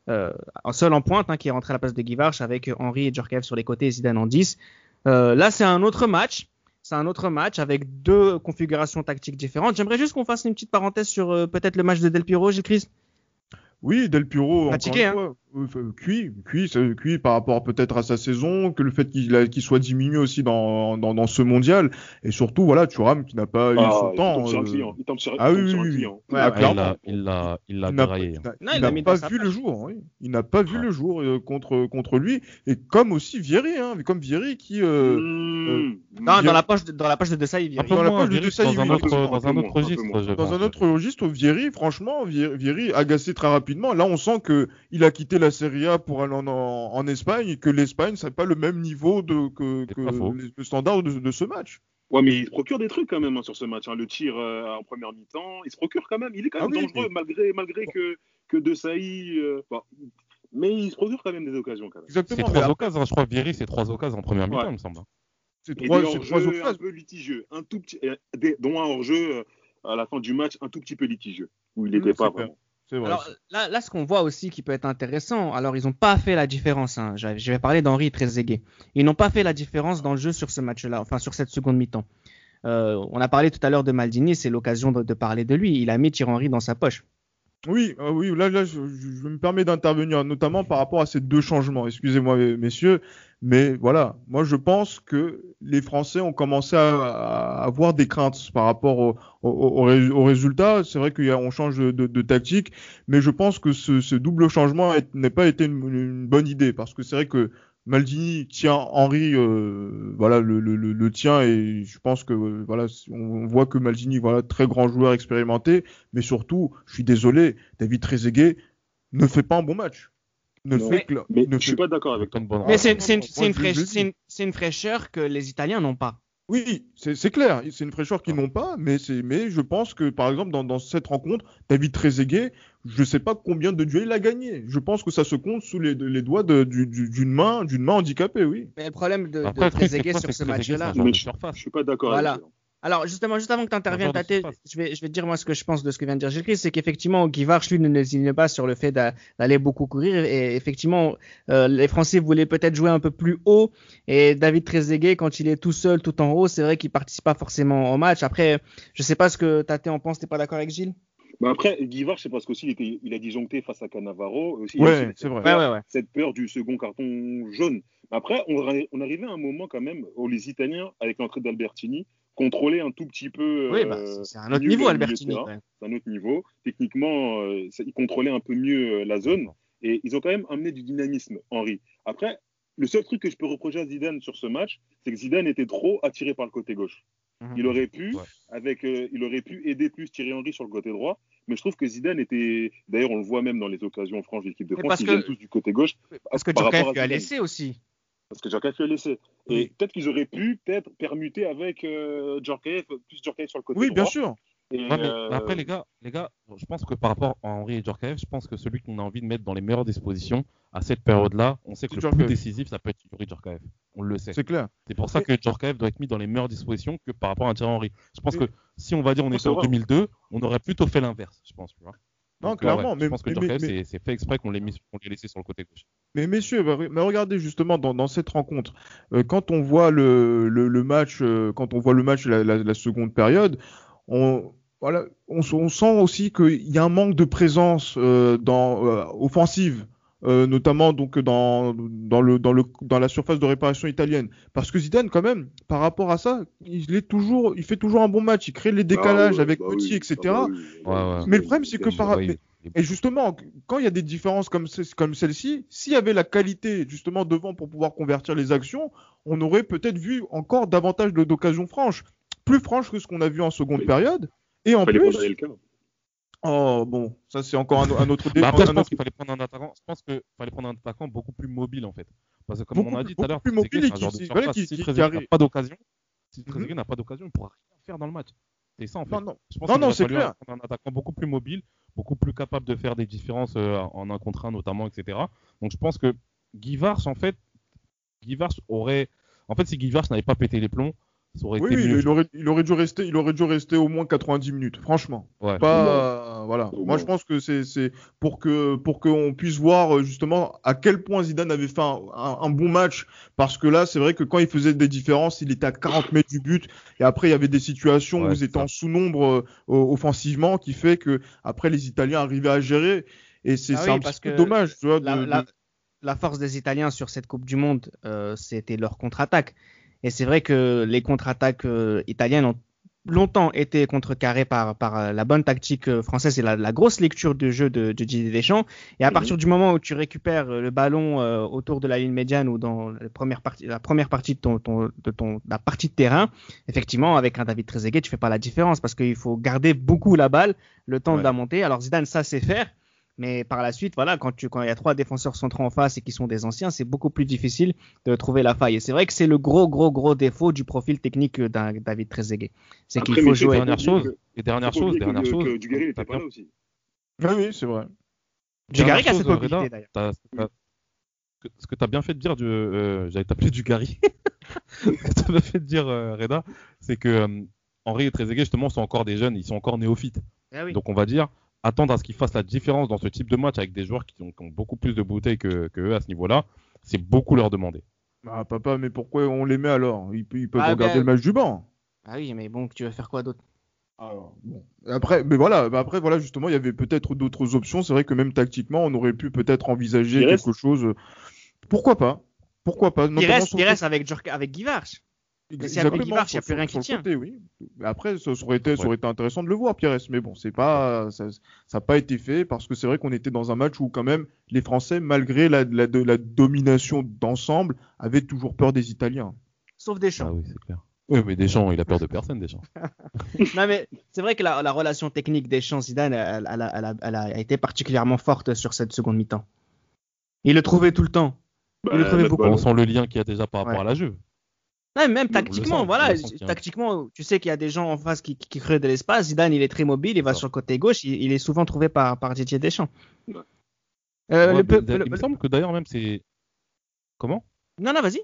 euh, en seul en pointe hein, qui est rentré à la place de Guivarch avec Henri et Djorkaeff sur les côtés et Zidane en 10. Euh, là, c'est un autre match. C'est un autre match avec deux configurations tactiques différentes. J'aimerais juste qu'on fasse une petite parenthèse sur peut-être le match de Del Piro, Gilles Chris. Oui, Del Piro, Fatigué, encore une fois, euh, f- cuit, cuit, cuit par rapport peut-être à sa saison, que le fait qu'il soit diminué aussi dans, dans, dans ce mondial, et surtout, voilà, Thuram qui n'a pas eu Ah, son il temps. tombe sur un euh, client. Il tombe sur, Ah il tombe oui, sur un client. Ouais, Ah, il clairement. l'a, il l'a, il l'a il n'a pas vu le jour, oui. Il n'a pas vu le jour euh, contre, contre lui, et comme aussi Vieri, hein, comme Vieri qui... euh, Mmh. Non, dans la poche de, dans la poche de Un Vieri. Dans la poche de Desailly, dans un autre, dans un autre registre, Dans un autre registre, Vieri, franchement, Vieri agacé très rapidement. Là, on sent que il a quitté la Serie A pour aller en, en, en Espagne et que l'Espagne, c'est pas le même niveau de, que, C'est que le, standard de, de ce match. Ouais, mais il se procure des trucs quand même hein, sur ce match. hein. Le tir euh, en première mi-temps, il se procure quand même. Il est quand Ah même oui, dangereux mais- malgré, malgré que, que De Sailly. euh, bon, mais il se procure quand même des occasions quand même. C'est Exactement. mais trois après, occasions, hein, je crois. Vieri, c'est trois occasions en première mi-temps, Ouais. il me semble. C'est Et trois, c'est trois hors-jeux un occasions. peu litigieux. Un tout petit, euh, des- dont un hors-jeu euh, à la fin du match un tout petit peu litigieux. Où il Oui, n'était c'est pas clair. vraiment. Alors là, là, ce qu'on voit aussi qui peut être intéressant, alors ils n'ont pas fait la différence. Hein. Je vais parler d'Henri Trezeguet. Ils n'ont pas fait la différence dans le jeu sur ce match-là, enfin sur cette seconde mi-temps. Euh, on a parlé tout à l'heure de Maldini, c'est l'occasion de, parler de lui. Il a mis Thierry dans sa poche. Oui, ah oui, là, là, je, je- me permets d'intervenir, notamment par rapport à ces deux changements. Excusez-moi, messieurs, mais voilà, moi je pense que les Français ont commencé à, à avoir des craintes par rapport au, au, au au résultat. C'est vrai qu'on change de, de- tactique, mais je pense que ce, ce double changement est- n'a pas été une bonne idée parce que c'est vrai que Maldini tient Henry, euh, voilà, le, le, le, le tient et je pense que euh, voilà, on voit que Maldini, voilà, très grand joueur expérimenté, mais surtout, je suis désolé, David Trezeguet ne fait pas un bon match. Ne Non. fait que Mais ne je fait- suis pas d'accord avec Avec toi. Mais c'est c'est une, une une fraîcheur que les Italiens n'ont pas. Oui, c'est c'est clair, c'est une fraîcheur qu'ils n'ont pas, mais c'est mais je pense que par exemple dans, dans cette rencontre, David Trezeguet, je sais pas combien de duels il a gagné. Je pense que ça se compte sous les, les doigts de- du- d'une main, d'une main handicapée, oui. Mais le problème de, de Après, Trezeguet sur ce match-là, je-. Je suis pas d'accord Voilà. avec toi. Alors justement, juste avant que tu interviennes, je vais, je vais te dire moi ce que je pense de ce que vient de dire Gilles Christ, c'est qu'effectivement, Guy Varch, lui, ne lésinait pas sur le fait d'a- d'aller beaucoup courir. Et effectivement, euh, les Français voulaient peut-être jouer un peu plus haut. Et David Trezeguet, quand il est tout seul, tout en haut, c'est vrai qu'il participe pas forcément au match. Après, je sais pas ce que Tate en pense, t'es pas d'accord avec Gilles? Mais après, Guivard, c'est parce qu'aussi il, était- il a disjoncté face à Cannavaro. Aussi, Ouais, aussi c'est vrai. cette peur- ouais, ouais. Cette peur du second carton jaune. Après, on, on arrivait à un moment quand même où les Italiens, avec l'entrée d'Albertini, contrôlaient un tout petit peu. Oui, euh, bah, c'est- c'est un autre niveau, Albertini. c'est un autre niveau. Techniquement, euh, ils contrôlaient un peu mieux euh, la zone et ils ont quand même amené du dynamisme, Henri. Après, le seul truc que je peux reprocher à Zidane sur ce match, c'est que Zidane était trop attiré par le côté gauche. Mhm. Il aurait pu, Ouais. avec, euh, il aurait pu aider plus Thierry Henry sur le côté droit, mais je trouve que Zidane était, d'ailleurs, on le voit même dans les occasions franches de l'équipe de France, parce ils que- viennent tous du côté gauche, Parce que à lui a laissé aussi. Parce que Djorkaeff l'a laissé. Et Oui. peut-être qu'ils auraient pu, peut-être permuter avec euh, Djorkaeff, plus Djorkaeff sur le côté Oui, droit. bien sûr. Et, Ouais, mais euh, après, les gars, les gars, je pense que par rapport à Henri et Djorkaeff, je pense que celui qu'on a envie de mettre dans les meilleures dispositions à cette période-là, on sait que le plus décisif, ça peut être Yuri Djorkaeff. On le sait. C'est clair. C'est pour ça que Djorkaeff doit être mis dans les meilleures dispositions que par rapport à Thierry Henry. Je pense que si on va dire on était en vrai. 2002, on aurait plutôt fait l'inverse, je pense. Tu vois. Non, Donc, clairement, ouais, mais- je pense que mais- Djorkaeff, mais- c'est- fait exprès qu'on l'ait l'ait laissé sur le côté gauche. Mais messieurs, bah, mais regardez justement dans, dans cette rencontre, euh, quand on voit le, le, le match, euh, quand on voit le match la, la, la seconde période, on voilà, on, sent aussi qu'il y a un manque de présence euh, dans euh, offensive, euh, notamment donc dans dans le dans le dans la surface de réparation italienne. Parce que Zidane quand même, par rapport à ça, il est toujours, il fait toujours un bon match, il crée les décalages bah ouais, avec bah Petit, oui, etc. bah oui, Ouais, ouais. Mais le problème, c'est que par- Et justement, quand il y a des différences comme, ce- comme celle-ci, s'il y avait la qualité justement devant pour pouvoir convertir les actions, on aurait peut-être vu encore davantage d'occasions franches, plus franches que ce qu'on a vu en seconde Oui. période. Et en plus, condamner le cas. Oh bon, ça c'est encore un, un autre Bah débat. après, je pense qu'il fallait prendre un attaquant. Je pense qu'il fallait prendre un attaquant beaucoup plus mobile en fait. Parce que comme Beaucoup on a dit tout à l'heure, plus mobile et qui- Si n'a pas d'occasion, si Mhm. Trezeguet n'a pas d'occasion, il pourra rien faire dans le match. C'est ça en fait. Non, non. Je pense Non, non, c'est clair. un attaquant beaucoup plus mobile, beaucoup plus capable de faire des différences euh, en un contre un notamment, etc. Donc je pense que Guy Vars, en fait, Guy Vars aurait, en fait, si Guy Vars n'avait pas pété les plombs, ça aurait Oui, été oui, mieux. il aurait, il aurait dû rester, il aurait dû rester au moins 90 minutes, franchement. Ouais. Pas, voilà. Au Moi, je pense que c'est, c'est pour que, pour qu'on puisse voir euh, justement à quel point Zidane avait fait un, un- un bon match. Parce que là, c'est vrai que quand il faisait des différences, il était à 40 mètres du but. Et après, il y avait des situations Ouais, où ils étaient en sous-nombre euh, o- offensivement, qui fait que après les Italiens arrivaient à gérer. Et c'est Ah c'est oui, un parce petit peu dommage, tu vois. la, de- la- de- la force des Italiens sur cette Coupe du Monde, euh, c'était leur contre-attaque. Et c'est vrai que les contre-attaques euh, italiennes ont longtemps été contrecarrées par, par euh, la bonne tactique euh, française et la, la grosse lecture de jeu de, de Didier Deschamps. Et à Mhm. partir du moment où tu récupères le ballon euh, autour de la ligne médiane ou dans la première partie, la première partie de ton, ton- de ton, la partie de terrain, effectivement, avec un David Trezeguet, tu fais pas la différence parce qu'il faut garder beaucoup la balle, le temps Ouais. de la monter. Alors Zidane, ça sait faire. Mais par la suite, voilà, quand tu quand il y a trois défenseurs centraux en face et qui sont des anciens, c'est beaucoup plus difficile de trouver la faille. Et c'est vrai que c'est le gros gros gros défaut du profil technique d'un David Trezeguet, c'est qu'il faut jouer. Dernière chose, que- et dernière chose, dernière que- chose. que Dugarry n'était pas bien- là aussi. Ah oui, c'est vrai. Dugarry qui a cette mobilité d'ailleurs. ce que- tu as bien fait de dire, du, euh, j'allais t'appeler du Gary. ce que tu as bien fait de dire, euh, Reda, c'est que euh, Henri et Trezeguet, justement, sont encore des jeunes, ils sont encore néophytes. Ah oui. Donc, on va dire, attendre à ce qu'ils fassent la différence dans ce type de match avec des joueurs qui ont, qui ont beaucoup plus de bouteilles que, que eux à ce niveau-là, c'est beaucoup leur demander. Ah, papa, mais pourquoi on les met alors? Ils, pe- ils peuvent Ah, regarder ben- le match du banc. Ah oui, mais bon, tu veux faire quoi d'autre? Alors, bon. Après, mais voilà, bah après, voilà, justement, il y avait peut-être d'autres options. C'est vrai que même tactiquement, on aurait pu peut-être envisager Il reste- quelque chose. Pourquoi pas? Pourquoi pas? Il reste, il avec avec Guy Varch. côté- si après exactement, Guivard, il y a plus rien sur qui le tient. côté, oui. Après, ça, aurait été, ça Ouais. aurait été intéressant de le voir, Pires. Mais bon, c'est pas, ça, n'a pas été fait parce que c'est vrai qu'on était dans un match où quand même les Français, malgré la, la, de- la domination d'ensemble, avaient toujours peur des Italiens. Sauf Deschamps. Ah oui, c'est clair. Oui, mais Deschamps, il a peur de personne, Deschamps. non mais c'est vrai que la, la relation technique Deschamps-Zidane, elle, elle a- elle a- elle a été particulièrement forte sur cette seconde mi-temps. Il le trouvait tout le temps. Il le Bah, trouvait beaucoup. On sent le lien qu'il y a déjà par rapport Ouais. à la jeu. Même tactiquement, sent, voilà, sent tactiquement, tu sais qu'il y a des gens en face qui, qui, qui créent de l'espace. Zidane, il est très mobile, il va sur le côté gauche, il, il est souvent trouvé par, par Didier Deschamps. Ouais. Euh, Ouais, le peu- mais le- il me semble que d'ailleurs, même, c'est. Comment? Non, non, vas-y.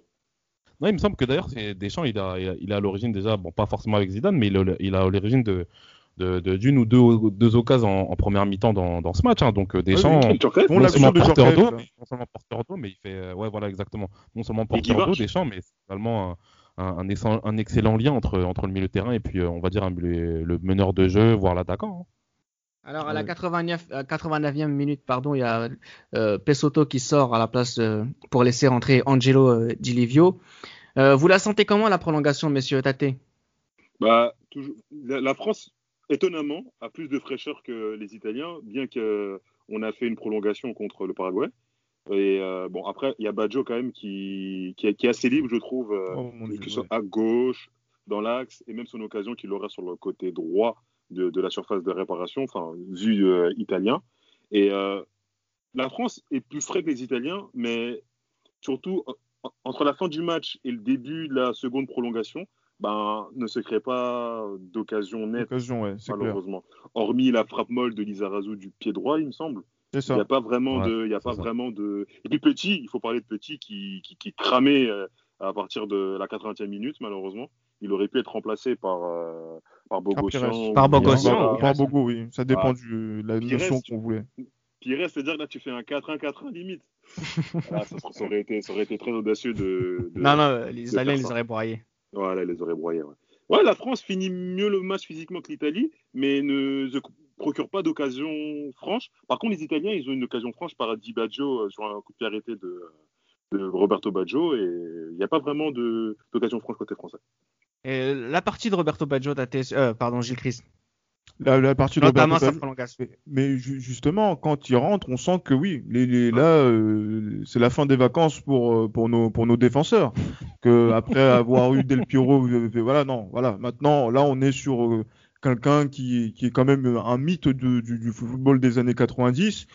Non, il me semble que d'ailleurs, c'est Deschamps, il a, il a, il a à l'origine déjà, bon, pas forcément avec Zidane, mais il a, il a à l'origine de de- de- d'une ou deux, deux occasions en, en première mi-temps dans, dans ce match. hein. Donc euh, Deschamps, oui, non seulement porteur d'eau, mais non seulement porteur d'eau, mais il fait, euh, ouais, voilà, exactement. Non seulement porteur d'eau. Deschamps, mais c'est également un, un, un excellent, lien entre, entre le milieu de terrain et puis, euh, on va dire, un- le, le meneur de jeu, voire l'attaquant. hein. Alors à la Ouais. 89, euh, 89e minute, pardon, il y a euh, Pesotto qui sort à la place euh, pour laisser entrer Angelo euh, Di Livio. Euh, vous la sentez comment la prolongation, messieurs Tate? Bah, toujours... la, la France, étonnamment, a plus de fraîcheur que les Italiens, bien qu'on a fait une prolongation contre le Paraguay. Et euh, bon, après, il y a Baggio quand même qui, qui, est, qui est assez libre, je trouve, euh, Oh, mon Dieu, que ce soit ouais. à gauche, dans l'axe, et même son occasion qu'il aura sur le côté droit de, de la surface de réparation, enfin, vu euh, italien. Et la France est plus frais que les Italiens, mais surtout, en- entre la fin du match et le début de la seconde prolongation, ben, ne se crée pas d'occasion nette, ouais, clair. malheureusement. Hormis la frappe molle de Lizarazu du pied droit, il me semble. C'est Il n'y a pas vraiment Ouais, de, il y a pas ça. vraiment de. Et puis petit, il faut parler de petit qui, qui, qui cramait euh, à partir de la 80e minute, malheureusement. Il aurait pu être remplacé par euh, par Bogossian. Par Bogossian. Par Bogo, oui. Ça dépend Ah. du la Pires, notion qu'on voulait. Pires, c'est-à-dire que là tu fais un 4-1-4-1 limite. Ça, ça aurait été, ça aurait été très audacieux de. de- Non, non, les Italiens les auraient broyés. Voilà, ils les aurait broyés. Ouais. Ouais, la France finit mieux le match physiquement que l'Italie, mais ne procure pas d'occasion franche. Par contre, les Italiens, ils ont une occasion franche par Di Baggio euh, sur un coup de pied arrêté de, de Roberto Baggio, et il n'y a pas vraiment d'occasion franche côté français. Et la partie de Roberto Baggio, euh, pardon, Gilles Christ, La, la partie de notamment Roberto sa Baggio- prolongation. Mais, mais ju- justement, quand il rentre, on sent que oui, les, les- là, euh, c'est la fin des vacances pour, euh, pour, nos, pour nos défenseurs. Que après avoir eu Del Piero, voilà, non, voilà. Maintenant, là, on est sur euh, quelqu'un qui, qui est quand même un mythe de- du, du football des années 90.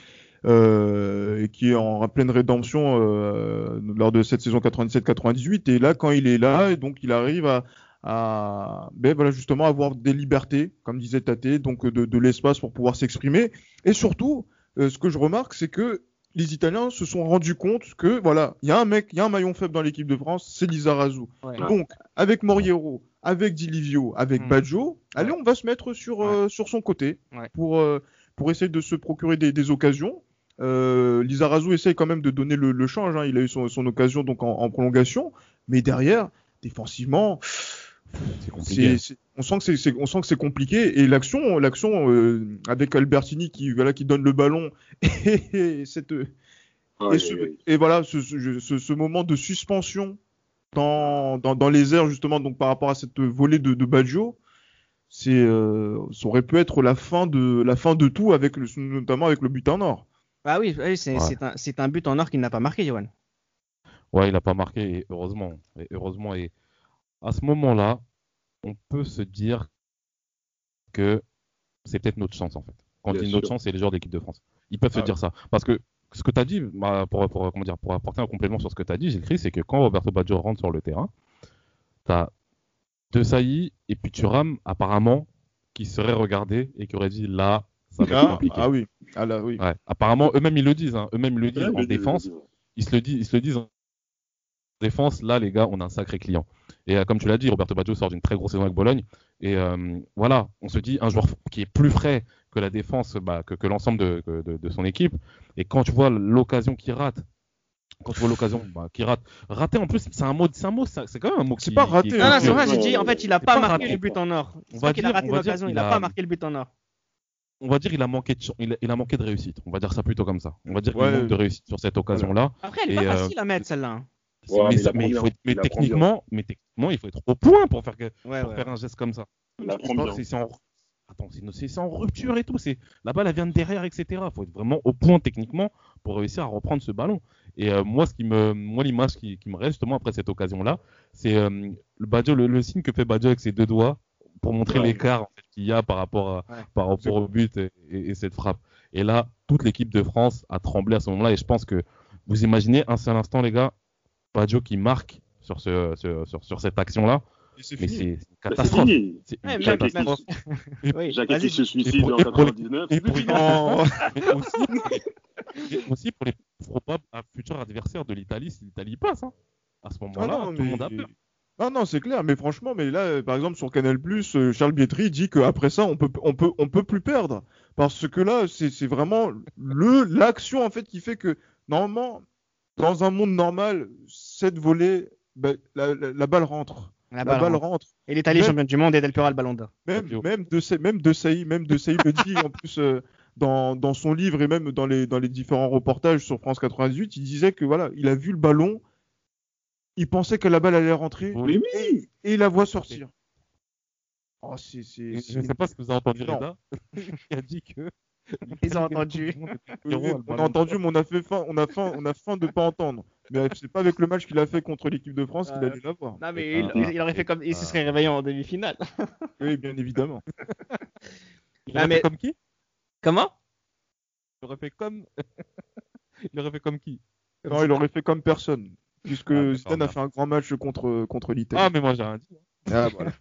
euh, et qui est en pleine rédemption euh, lors de cette saison 97-98 et là quand il est là et donc il arrive à, à ben voilà justement avoir des libertés comme disait Tate donc de, de l'espace pour pouvoir s'exprimer et surtout euh, ce que je remarque c'est que les Italiens se sont rendus compte que voilà il y a un mec il y a un maillon faible dans l'équipe de France c'est Lizarazu Ouais. donc avec Moriero avec Dilivio, avec Mm. Baggio, allez, Ouais. on va se mettre sur, euh, sur son côté Ouais. pour, euh, pour essayer de se procurer des, des occasions. Euh, Lizarazu essaye quand même de donner le, le change. hein. Il a eu son, son occasion donc en, en prolongation, mais derrière, défensivement, on sent que c'est- c'est, on sent que c'est compliqué. Et l'action, l'action euh, avec Albertini qui, voilà, qui donne le ballon et, cette, Ah, et, ce- et voilà, ce, ce- ce- ce moment de suspension dans, dans, dans les airs, justement, donc par rapport à cette volée de, de Baggio, c'est, euh, ça aurait pu être la fin de, la fin de tout, avec le, notamment avec le but en or. Bah oui, oui, c'est Ouais. un, but en or qu'il n'a pas marqué, Johan. Ouais, il a pas marqué, et heureusement. Et heureusement, et à ce moment-là, on peut se dire que c'est peut-être notre chance, en fait. Quand Bien je dis notre chance, c'est les joueurs de l'équipe de France. Ils peuvent se Ah dire ça. Parce que ce que tu as dit, bah, pour, pour, comment dire, pour apporter un complément sur ce que tu as dit, Gilles c'est que quand Roberto Baggio rentre sur le terrain, tu as De Sailly et puis Thuram, apparemment, qui seraient regardés et qui auraient dit là, ça va être Ah, compliqué. ah oui, ah là oui. Ouais. Apparemment, eux-mêmes ils le disent. hein. Eux-mêmes ils le disent Ouais, en le- défense ils se le disent, ils se le disent en défense. Là, les gars, on a un sacré client. Et euh, comme tu l'as dit, Roberto Baggio sort d'une très grosse saison avec Bologne. Et euh, voilà, on se dit un joueur qui est plus frais que la défense, bah, que, que l'ensemble de, que- de- de son équipe. Et quand tu vois l'occasion qu'il rate, quand tu vois l'occasion bah, qu'il rate, rater en plus, c'est un mot, c'est un mot, c'est quand même un mot C'est qui- pas qui raté, est- Non, non, c'est vrai, j'ai dit, en fait, il a pas pas marqué raté. le but en or. On va pas qu'il a dire- raté dire l'occasion, il qu'il a a- pas marqué le but en or. On va dire il a manqué de, ch- il a, il a manqué de réussite. On va dire ça plutôt comme ça. On va dire Ouais. qu'il manque de réussite sur cette occasion-là. Après, elle est Et, pas euh, facile à mettre, celle-là. hein. Ouais, mais, mais il ça- apprend mais il bien. faut être- mais Il apprend techniquement, mais techniquement, il faut être au point pour faire, que- Ouais, pour ouais. faire un geste comme ça. Il. Attends, c'est en rupture et tout. C'est la balle elle vient de derrière, etc. Il faut être vraiment au point techniquement pour réussir à reprendre ce ballon. Et euh, moi, ce qui me, moi, l'image qui, qui me reste justement après cette occasion-là, c'est euh, le Baggio, le, le signe que fait Baggio avec ses deux doigts pour montrer Ouais. l'écart en fait, qu'il y a par rapport à, Ouais. par rapport au but et, et- et cette frappe. Et là, toute l'équipe de France a tremblé à ce moment-là. Et je pense que vous imaginez un seul instant, les gars, Baggio qui marque sur ce, ce- sur, sur cette action-là, mais c'est une c'est catastrophe. C'est une Jacques se suicide en et pour les- 99. et pour c'est les- fini. Oh. mais aussi, pour les probables futurs adversaires de l'Italie si l'Italie passe. hein. À ce Ah moment-là, non, tout le monde a peur. Non, non, c'est clair, mais franchement, mais là, par exemple, sur Canal+, euh, Charles Bietri dit qu'après ça, on peut, on peut, on peut plus perdre. Parce que là, c'est c'est vraiment le, l'action, en fait, qui fait que, normalement, dans un monde normal, cette volée, ben, la, la- la balle rentre. La La balle balle rentre. rentre. Et l'Italie Même- championne du monde et Del Piero le ballon d'or. Même, même de même de Saï, même de Saï le dit en plus euh, dans, dans son livre et même dans les, dans les différents reportages sur France 98, il disait que voilà, il a vu le ballon, il pensait que la balle allait rentrer oui et il la voit sortir. Oh, c'est, c'est, Je ne sais pas ce que vous avez entendu. Reda, qui a dit que. Ils ont entendu. On a entendu, mais on a fait faim, on a faim, on a faim de pas entendre. Mais c'est pas avec le match qu'il a fait contre l'équipe de France qu'il Euh, allait l'avoir. Non, mais il, ah, il- il aurait fait comme. Il se ah. serait réveillé en demi-finale. Oui, bien évidemment. Il Ah, aurait mais- fait comme qui? Comment? Il aurait fait comme. il aurait fait comme qui? Non, il aurait fait comme personne, puisque Ah, Zidane a fait un grand match contre contre l'Italie. Ah, mais moi j'ai rien dit. Ah, voilà.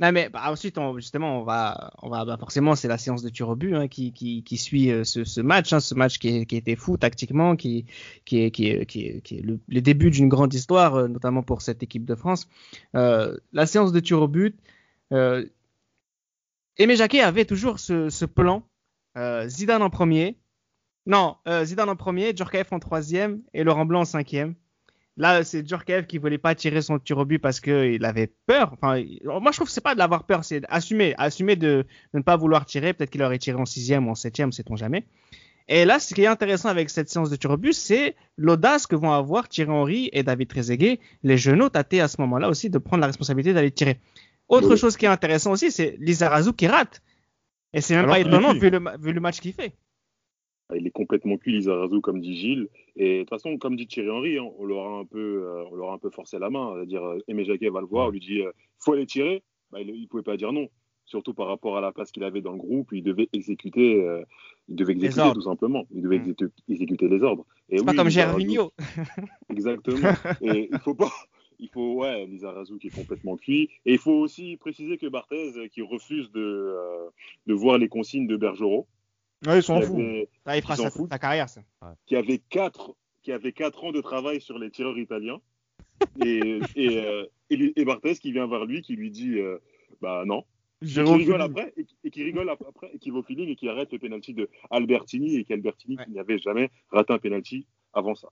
Non, mais bah, ensuite, justement, on va, bah, forcément, c'est la séance de tir au but hein, qui, suit euh, ce, match, hein, ce match qui, était fou tactiquement, qui, est, qui est, le, début d'une grande histoire, euh, notamment pour cette équipe de France. Euh, la séance de tir au but, euh, Aimé Jacquet avait toujours ce, plan, Zidane en premier, non, Zidane en premier, Djorkaeff en troisième et Laurent Blanc en cinquième. Là, c'est Djorkaeff qui voulait pas tirer son tir au but parce qu'il avait peur. Enfin, moi, je trouve que c'est pas de l'avoir peur, c'est assumer, assumer de, de ne pas vouloir tirer. Peut-être qu'il aurait tiré en sixième ou en septième, sait-on jamais. Et là, ce qui est intéressant avec cette séance de tir au but, c'est l'audace que vont avoir Thierry Henry et David Trezeguet, les genoux tâtés à ce moment-là aussi de prendre la responsabilité d'aller tirer. Autre Oui. chose qui est intéressant aussi, c'est Lizarazu qui rate. Et c'est même Alors pas étonnant vu le, vu le match qu'il fait. Il est complètement cuit, Lizarazu, comme dit Gilles. Et de toute façon, comme dit Thierry Henry, hein, on l'aura un peu, euh, on l'aura un peu forcé la main. C'est-à-dire, euh, Aimé Jacquet va le voir, on lui dit, euh, faut aller tirer. Bah, il, il pouvait pas dire non. Surtout par rapport à la place qu'il avait dans le groupe, il devait exécuter, euh, il devait exécuter tout simplement. Il devait Mm. exécuter, les ordres. Et pas comme Gervinho. Exactement. et il faut pas. Il faut, ouais, Lizarazu qui est complètement cuit. Et il faut aussi préciser que Barthez, qui refuse de, euh, de voir les consignes de Bergerot, Ouais, ils s'en qui foutent. Ça, il fera sa, carrière, ça. qui avait quatre qui avait quatre ans de travail sur les tireurs italiens et, et, euh, et, et Barthez qui vient vers lui, qui lui dit euh, Bah non. Et qui rigole après, et, qui- et qui rigole ap- après, et qui va au feeling et qui arrête le penalty de Albertini, et qu'Albertini Ouais. qui n'avait jamais raté un penalty avant ça.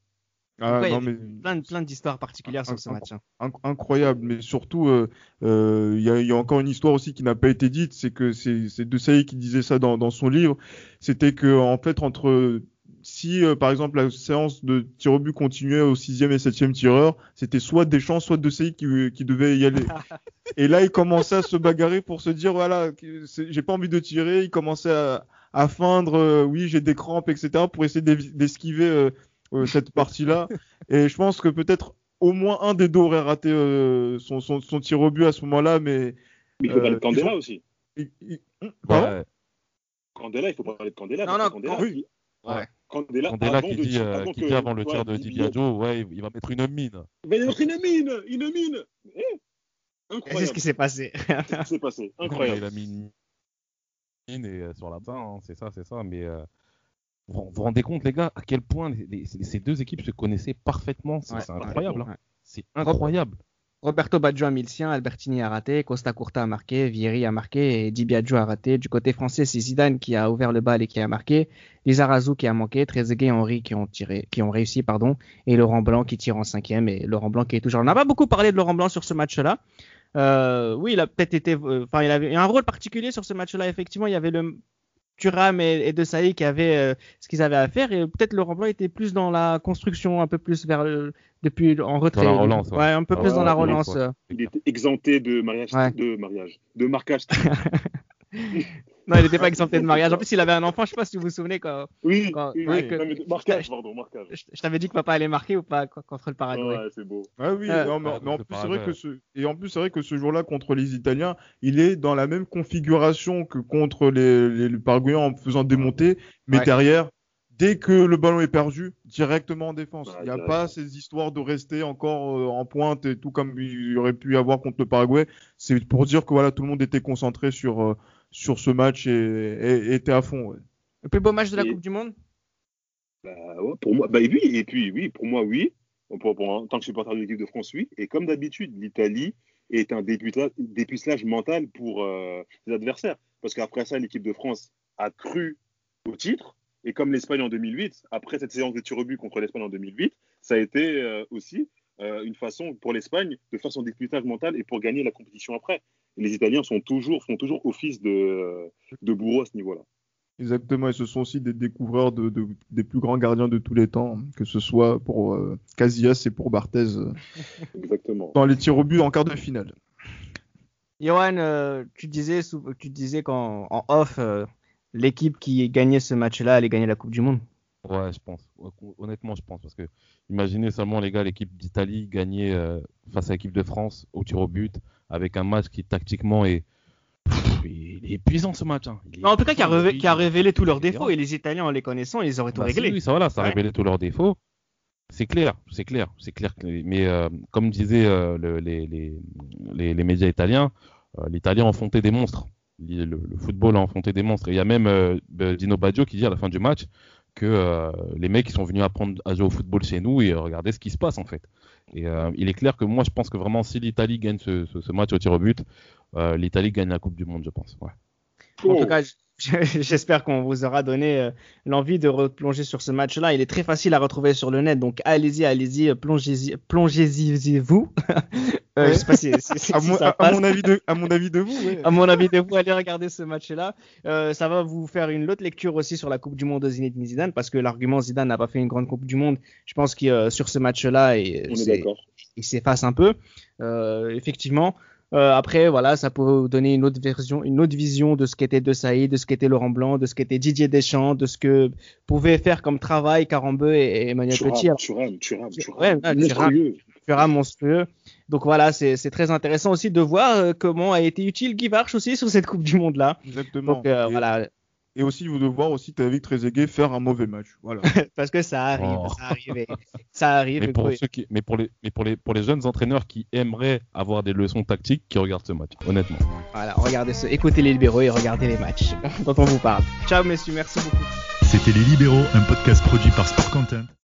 Ah, Ouais, non, mais Plein, plein d'histoires particulières sur ce match. hein. inc- incroyable. Mais surtout, euh, euh, il y, y a encore une histoire aussi qui n'a pas été dite, c'est que c'est c'est De Sailly qui disait ça dans, dans son livre. C'était que en fait entre si euh, par exemple la séance de tir au but continuait au sixième et septième tireur, c'était soit Deschamps, soit De Sailly qui, qui devait y aller. et là, il commençait à se bagarrer pour se dire voilà, j'ai pas envie de tirer. Il commençait à, à feindre, euh, oui, j'ai des crampes, etc. pour essayer d'esquiver euh, euh, cette partie-là. Et je pense que peut-être au moins un des deux aurait raté euh, son, son, son tir au but à ce moment-là, mais Mais il faut Euh, parler de Candela ils ont- aussi. il- il- Pardon Ouais, Candela, il faut parler de Candela. Non, non, Candela, oui. qui- Ouais. Candela, Candela avant qui dit, euh, avant qui que- dit avant le ouais, tir de Di Di Biagio, ouais, il va mettre une mine. Il va avoir une mine, une mine. Eh, Et C'est ce incroyable. qui s'est passé. C'est ce qui s'est passé. Incroyable. Il a mis une mine et, euh, sur la fin, hein, c'est ça, c'est ça. Mais euh, vous vous rendez compte, les gars, à quel point les- les- ces deux équipes se connaissaient parfaitement. C'est Ouais, hein. ouais. C'est incroyable. Roberto Baggio a mis le sien, Albertini a raté, Costa Curta a marqué, Vieri a marqué et Di Biagio a raté. Du côté français, c'est Zidane qui a ouvert le bal et qui a marqué, Lizarazu qui a manqué, Trezeguet et Henry qui ont tiré, qui ont réussi, pardon, et Laurent Blanc qui tire en cinquième et Laurent Blanc qui est toujours. On n'a pas beaucoup parlé de Laurent Blanc sur ce match-là. Euh, oui, il a peut-être été, euh, enfin, il avait un rôle particulier sur ce match-là. Effectivement, il y avait le Thuram et, et De Sailly qui avaient euh, ce qu'ils avaient à faire et peut-être Laurent Blanc était plus dans la construction, un peu plus vers le, depuis en retrait. Dans la relance, ouais. ouais. un peu Dans plus dans la relance, euh. Il était exempté de mariage, Ouais. de mariage, de marquage. Non, il n'était pas exempté de mariage. En plus, il avait un enfant. Je sais pas si vous vous souvenez quand Oui, Quand- oui, ouais, oui. que- Non, mais marquage, pardon, marquage. je, je t'avais dit que papa allait marquer ou pas co- contre le Paraguay. Ouais, c'est beau. Ah oui, Euh, non, mais, mais en plus c'est vrai que ce et en plus c'est vrai que ce jour-là contre les Italiens, il est dans la même configuration que contre les, les, les Paraguayens en faisant démonter, mais Ouais. derrière, dès que le ballon est perdu, directement en défense. Il n'y a pas ces histoires de rester encore euh, en pointe et tout comme il y aurait pu y avoir contre le Paraguay. C'est pour dire que voilà, tout le monde était concentré sur euh, sur ce match et, et- et était à fond. ouais. Le plus beau match de la Et- Coupe du Monde? Bah, ouais, pour moi, bah, et oui, et puis oui, pour moi, oui. Pour, pour- en tant que supporter de l'équipe de France, oui. Et comme d'habitude, l'Italie est un dépucelage mental pour euh, les adversaires. Parce qu'après ça, l'équipe de France a cru au titre. Et comme l'Espagne en 2008, après cette séance de tir au but contre l'Espagne en 2008, ça a été euh, aussi euh, une façon pour l'Espagne de faire son dépucelage mental et pour gagner la compétition après. Et les Italiens sont toujours, font toujours office de, de bourreau à ce niveau-là. Exactement, et ce sont aussi des découvreurs de, de- des plus grands gardiens de tous les temps, que ce soit pour euh, Casillas et pour Barthez euh, Exactement. dans les tirs au but en quart de finale. Johan, euh, tu disais, tu disais qu'en en off, euh, l'équipe qui gagnait ce match-là allait gagner la Coupe du Monde. Ouais, je pense. Honnêtement, je pense. Parce que imaginez seulement, les gars, l'équipe d'Italie gagner euh, face à l'équipe de France au tir au but avec un match qui, tactiquement, est. Pff, Il est épuisant ce match. hein. Non, en tout cas, qui a, qui révélé tous leurs défauts et les Italiens, en les connaissant, ils auraient tout Bah, réglé. oui, ça, voilà, ça a Ouais. révélé tous leurs défauts. C'est clair, c'est clair, c'est clair. Mais euh, comme disaient euh, le- les, les, les, les médias italiens, l'Italie a enfanté des monstres. Le, football a enfanté des monstres. Et il y a même Dino Baggio qui dit à la fin du match que euh, les mecs ils sont venus apprendre à jouer au football chez nous et euh, regardez ce qui se passe en fait. Et euh, il est clair que moi je pense que vraiment si l'Italie gagne ce, ce, ce match au tir au but, euh, l'Italie gagne la Coupe du Monde, je pense. Ouais. En Oh. tout cas, j- j'espère qu'on vous aura donné euh, l'envie de replonger sur ce match-là. Il est très facile à retrouver sur le net, donc allez-y, allez-y, plongez-y, plongez-y vous. Euh, Ouais. Je sais pas si, si- si À mon, ça à- à passe. mon avis de, à mon avis de vous, ouais. À mon avis de vous, allez regarder ce match-là. Euh, ça va vous faire une autre lecture aussi sur la Coupe du Monde de Zinedine Zidane, parce que l'argument Zidane n'a pas fait une grande Coupe du Monde. Je pense que euh, sur ce match-là, il s'efface un peu. Euh, effectivement. Euh, après, voilà, ça peut vous donner une autre version, une autre vision de ce qu'était De Saïd, de ce qu'était Laurent Blanc, de ce qu'était Didier Deschamps, de ce que pouvaient faire comme travail Carambeu et, et Emmanuel Petit. Thuram, Thuram, Thuram, Thuram. Ouais, ouais, Monstrueux. Thuram monstrueux. Donc voilà, c'est très intéressant aussi de voir euh, comment a été utile Guy Varch aussi sur cette Coupe du Monde là. Exactement. Donc euh, voilà, et aussi, vous devez voir aussi David Trezeguet faire un mauvais match. Voilà. parce que ça arrive, Oh. ça arrive, et- ça arrive. Mais pour, et- ceux qui, mais, pour les, mais pour, les, pour les jeunes entraîneurs qui aimeraient avoir des leçons tactiques, qui regardent ce match, honnêtement. Voilà, regardez ce, écoutez les libéraux et regardez les matchs dont on vous parle. Ciao messieurs, merci beaucoup. C'était Les Libéraux, un podcast produit par Sport Content.